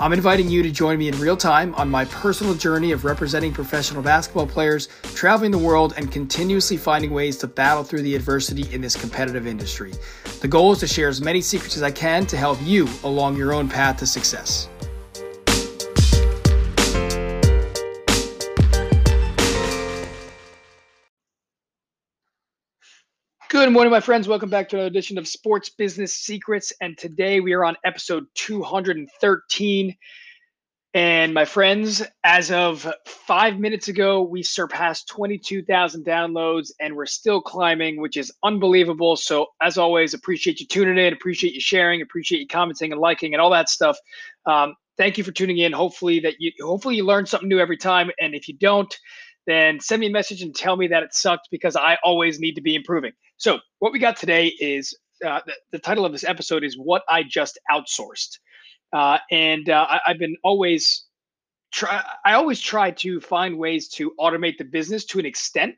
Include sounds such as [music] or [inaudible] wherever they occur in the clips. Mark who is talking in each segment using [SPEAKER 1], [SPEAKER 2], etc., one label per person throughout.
[SPEAKER 1] I'm inviting you to join me in real time on my personal journey of representing professional basketball players, traveling the world, and continuously finding ways to battle through the adversity in this competitive industry. The goal is to share as many secrets as I can to help you along your own path to success. Good morning, my friends. Welcome back to another edition of Sports Business Secrets. And today we are on episode 213. And my friends, as of five minutes ago, we surpassed 22,000 downloads and we're still climbing, which is unbelievable. So, as always, appreciate you tuning in, appreciate you sharing, appreciate you commenting and liking and all that stuff. Um, thank you for tuning in. Hopefully that you hopefully you learn something new every time. And if you don't, then send me a message and tell me that it sucked because I always need to be improving. So, what we got today is uh, the, the, title of this episode is What I Just Outsourced. Uh, and uh, I, have been always try, I always try to find ways to automate the business to an extent,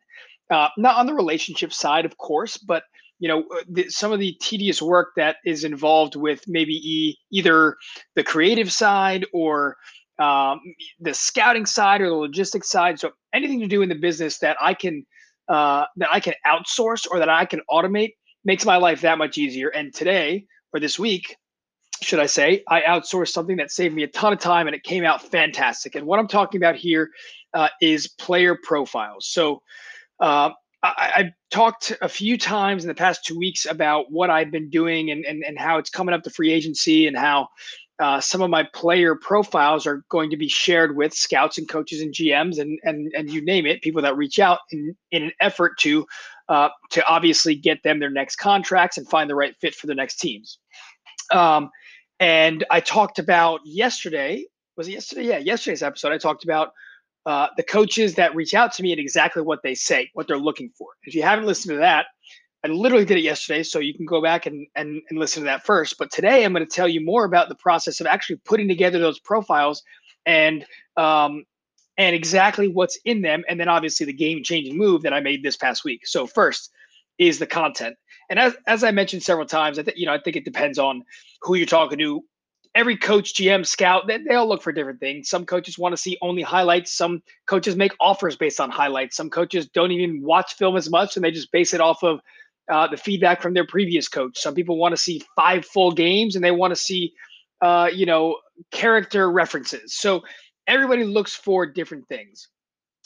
[SPEAKER 1] uh, not on the relationship side, of course, but you know uh, the, some of the tedious work that is involved with maybe e, either the creative side or um, the scouting side or the logistics side. So anything to do in the business that I can uh, that I can outsource or that I can automate makes my life that much easier. And today or this week, should I say, I outsourced something that saved me a ton of time and it came out fantastic. And what I'm talking about here uh, is player profiles. So uh, I, have talked a few times in the past two weeks about what I've been doing and, and, and how it's coming up to free agency and how uh, some of my player profiles are going to be shared with scouts and coaches and GMs and and and you name it, people that reach out in in an effort to uh, to obviously get them their next contracts and find the right fit for the next teams. Um, and I talked about yesterday. Was it yesterday? Yeah, yesterday's episode. I talked about uh, the coaches that reach out to me and exactly what they say, what they're looking for. If you haven't listened to that, I literally did it yesterday, so you can go back and, and, and listen to that first. But today I'm going to tell you more about the process of actually putting together those profiles and um, and exactly what's in them, and then obviously the game changing move that I made this past week. So first is the content, and as, as I mentioned several times, I think you know I think it depends on who you're talking to. Every coach, GM, scout, they, they all look for different things. Some coaches want to see only highlights. Some coaches make offers based on highlights. Some coaches don't even watch film as much, and they just base it off of uh, the feedback from their previous coach. Some people want to see five full games and they want to see, uh, you know, character references. So everybody looks for different things.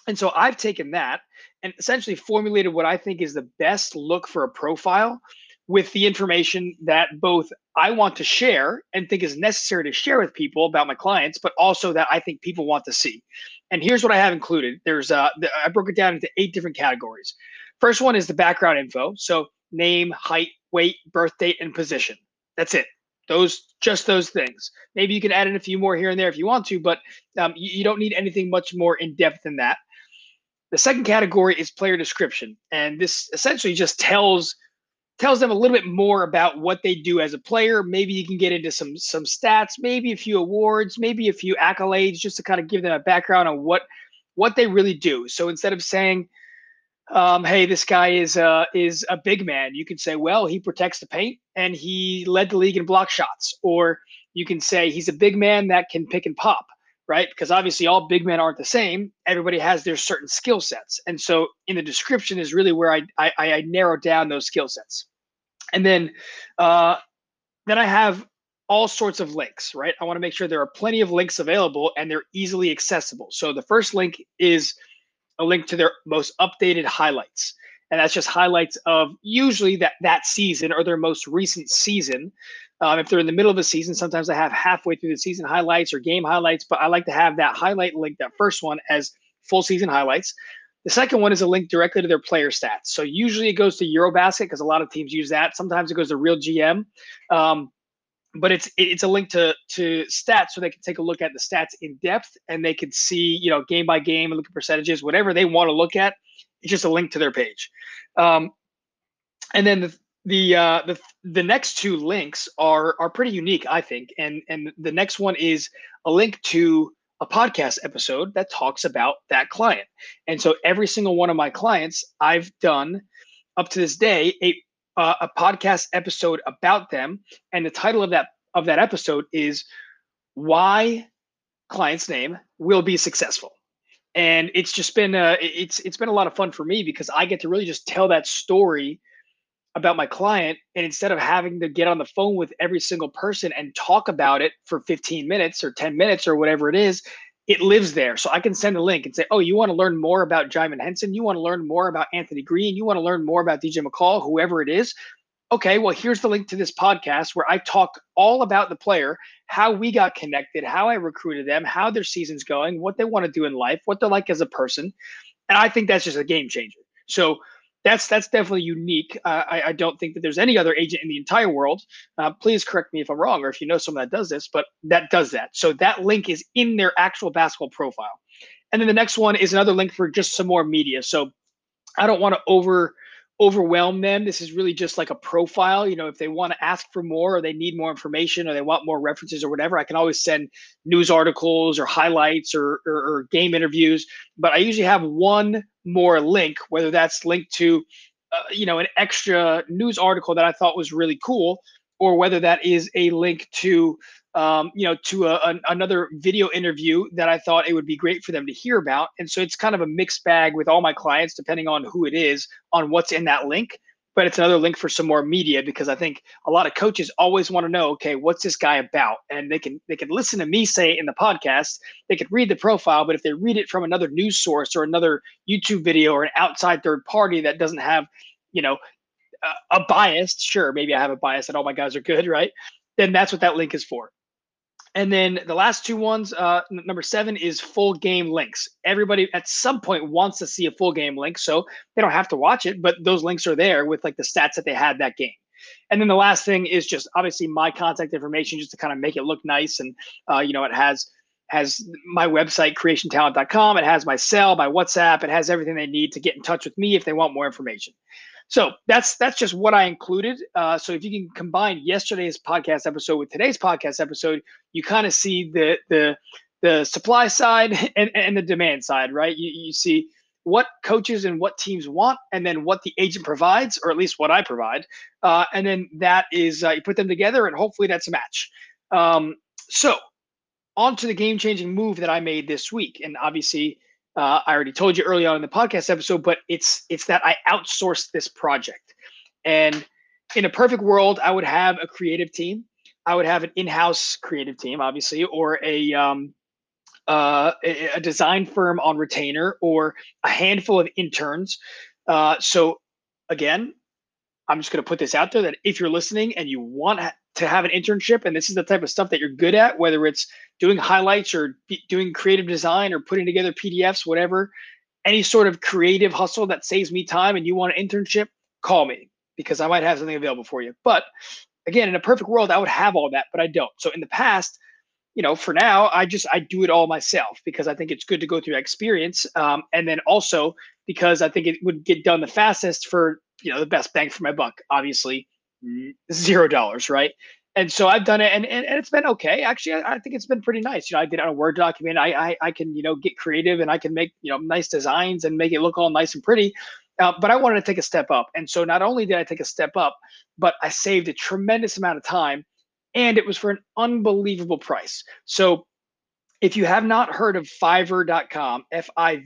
[SPEAKER 1] And so I've taken that and essentially formulated what I think is the best look for a profile with the information that both I want to share and think is necessary to share with people about my clients, but also that I think people want to see. And here's what I have included. There's uh, I broke it down into eight different categories. First one is the background info. So name, height, weight, birth date, and position. That's it. Those just those things. Maybe you can add in a few more here and there if you want to, but um, you, you don't need anything much more in depth than that. The second category is player description, and this essentially just tells tells them a little bit more about what they do as a player. Maybe you can get into some some stats, maybe a few awards, maybe a few accolades, just to kind of give them a background on what what they really do. So instead of saying um, hey, this guy is uh, is a big man. You can say, well, he protects the paint and he led the league in block shots, or you can say he's a big man that can pick and pop, right? Because obviously all big men aren't the same. Everybody has their certain skill sets, and so in the description is really where I I, I narrow down those skill sets, and then uh, then I have all sorts of links, right? I want to make sure there are plenty of links available and they're easily accessible. So the first link is a link to their most updated highlights. And that's just highlights of usually that that season or their most recent season. Um, if they're in the middle of a season, sometimes I have halfway through the season highlights or game highlights, but I like to have that highlight link, that first one, as full season highlights. The second one is a link directly to their player stats. So usually it goes to Eurobasket because a lot of teams use that. Sometimes it goes to Real GM. Um, but it's it's a link to to stats so they can take a look at the stats in depth and they can see you know game by game and look at percentages whatever they want to look at it's just a link to their page um, and then the, the uh, the the next two links are are pretty unique, I think, and and the next one is a link to a podcast episode that talks about that client. And so every single one of my clients, I've done up to this day a uh, a podcast episode about them, and the title of that of that episode is why client's name will be successful. And it's just been uh, it's it's been a lot of fun for me because I get to really just tell that story about my client. And instead of having to get on the phone with every single person and talk about it for 15 minutes or 10 minutes or whatever it is it lives there so i can send a link and say oh you want to learn more about Djimon Henson you want to learn more about Anthony Green you want to learn more about DJ McCall whoever it is okay, well, here's the link to this podcast where I talk all about the player, how we got connected, how I recruited them, how their season's going, what they want to do in life, what they're like as a person. And I think that's just a game changer. So that's that's definitely unique. Uh, I, I, don't think that there's any other agent in the entire world. Uh, please correct me if I'm wrong, or if you know someone that does this, but that does that. So that link is in their actual basketball profile. And then the next one is another link for just some more media. So I don't want to over overwhelm them. This is really just like a profile. You know, if they want to ask for more or they need more information or they want more references or whatever, I can always send news articles or highlights or, or, or game interviews. But I usually have one more link, whether that's linked to, uh, you know, an extra news article that I thought was really cool, or whether that is a link to um, you know, to a, a, another video interview that I thought it would be great for them to hear about. And so it's kind of a mixed bag with all my clients, depending on who it is, on what's in that link. But it's another link for some more media because I think a lot of coaches always want to know, okay, what's this guy about? And they can they can listen to me say in the podcast, they could read the profile, but if they read it from another news source or another YouTube video or an outside third party that doesn't have, you know, a, a bias, sure, maybe I have a bias that all my guys are good, [laughs] right? Then that's what that link is for. And then the last two ones, uh, number seven is full game links. Everybody at some point wants to see a full game link, so they don't have to watch it, but those links are there with like the stats that they had that game. And then the last thing is just obviously my contact information, just to kind of make it look nice. And uh, you know, it has has my website creationtalent.com. It has my cell, my WhatsApp. It has everything they need to get in touch with me if they want more information. So that's that's just what I included. Uh, so if you can combine yesterday's podcast episode with today's podcast episode, you kind of see the the the supply side [laughs] and, and the demand side, right? You, you see what coaches and what teams want, and then what the agent provides, or at least what I provide, uh, and then that is uh, you put them together, and hopefully that's a match. Um, so on to the game changing move that I made this week, and obviously uh, I already told you early on in the podcast episode, but it's it's that I outsourced this project. And in a perfect world, I would have a creative team. I would have an in-house creative team, obviously, or a um, uh, a, design firm on retainer, or a handful of interns. Uh, so again, I'm just going to put this out there that if you're listening and you want to have an internship and this is the type of stuff that you're good at, whether it's doing highlights or doing creative design or putting together PDFs, whatever, any sort of creative hustle that saves me time and you want an internship, call me because I might have something available for you. But again, in a perfect world, I would have all that, but I don't. So in the past, you know, for now, I just I do it all myself because I think it's good to go through experience, um, and then also because I think it would get done the fastest for you know the best bang for my buck obviously zero dollars right? And so i've done it and, and, and it's been okay. Actually I, I, think it's been pretty nice. You know i did it on a word document. I, I i can you know get creative and i can make you know nice designs and make it look all nice and pretty uh, but i wanted to take a step up. And so not only did i take a step up but i saved a tremendous amount of time and it was for an unbelievable price so if you have not heard of fiverr.com f-i-v-e-r-r.com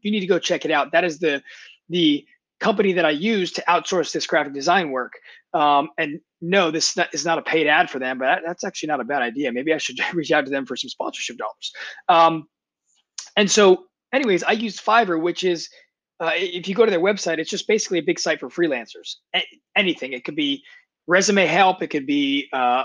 [SPEAKER 1] you need to go check it out that is the the company that I use to outsource this graphic design work. Um, and no, this is not a paid ad for them, but that's actually not a bad idea. Maybe I should [laughs] reach out to them for some sponsorship dollars. Um, and so, anyways, I use Fiverr, which is uh, if you go to their website, it's just basically a big site for freelancers. Anything. It could be resume help. It could be uh,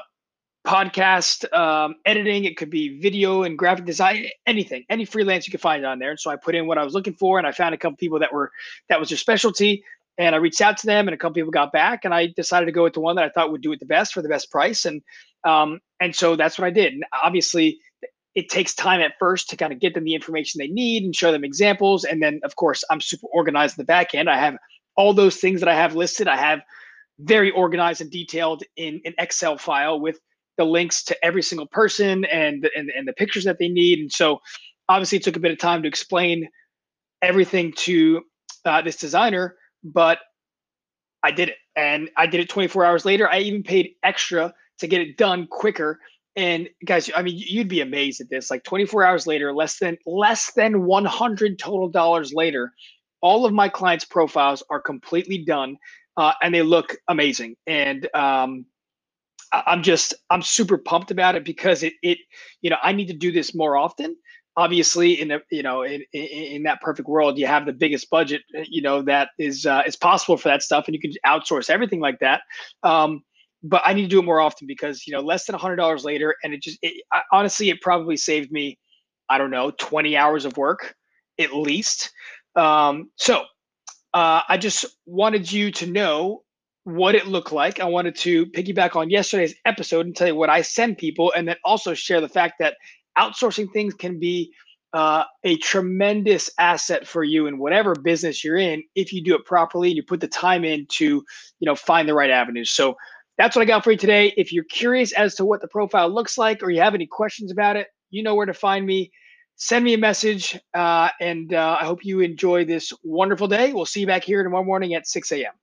[SPEAKER 1] podcast um, editing. It could be video and graphic design, anything, any freelance you can find on there. And so I put in what I was looking for, and I found a couple people that were that was their specialty. And I reached out to them, and a couple people got back, and I decided to go with the one that I thought would do it the best for the best price. And um, and so that's what I did. And obviously, it takes time at first to kind of get them the information they need and show them examples. And then, of course, I'm super organized in the back end. I have all those things that I have listed, I have very organized and detailed in an Excel file with the links to every single person and, and, and the pictures that they need. And so obviously it took a bit of time to explain everything to uh, this designer, but I did it. And I did it 24 hours later. I even paid extra to get it done quicker. And guys, I mean, you'd be amazed at this. Like 24 hours later, less than less than 100 total dollars later, all of my clients' profiles are completely done, uh, and they look amazing. And um, I'm just I'm super pumped about it because it it you know I need to do this more often. Obviously, in a you know in, in, in that perfect world, you have the biggest budget you know that is uh, is possible for that stuff, and you can outsource everything like that. Um, but I need to do it more often because you know less than hundred dollars later, and it just it, I, honestly it probably saved me I don't know 20 hours of work at least. Um, so uh, I just wanted you to know what it looked like. I wanted to piggyback on yesterday's episode and tell you what I send people, and then also share the fact that outsourcing things can be uh, a tremendous asset for you in whatever business you're in if you do it properly and you put the time in to you know find the right avenues. So that's what I got for you today. If you're curious as to what the profile looks like or you have any questions about it, you know where to find me. Send me a message, uh, and uh, I hope you enjoy this wonderful day. We'll see you back here tomorrow morning at 6 a.m.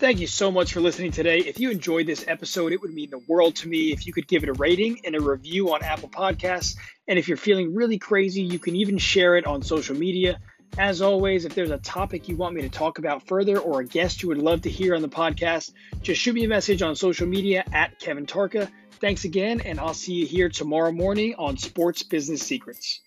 [SPEAKER 1] Thank you so much for listening today. If you enjoyed this episode, it would mean the world to me if you could give it a rating and a review on Apple Podcasts. And if you're feeling really crazy, you can even share it on social media. As always, if there's a topic you want me to talk about further or a guest you would love to hear on the podcast, just shoot me a message on social media at Kevin Tarka. Thanks again, and I'll see you here tomorrow morning on Sports Business Secrets.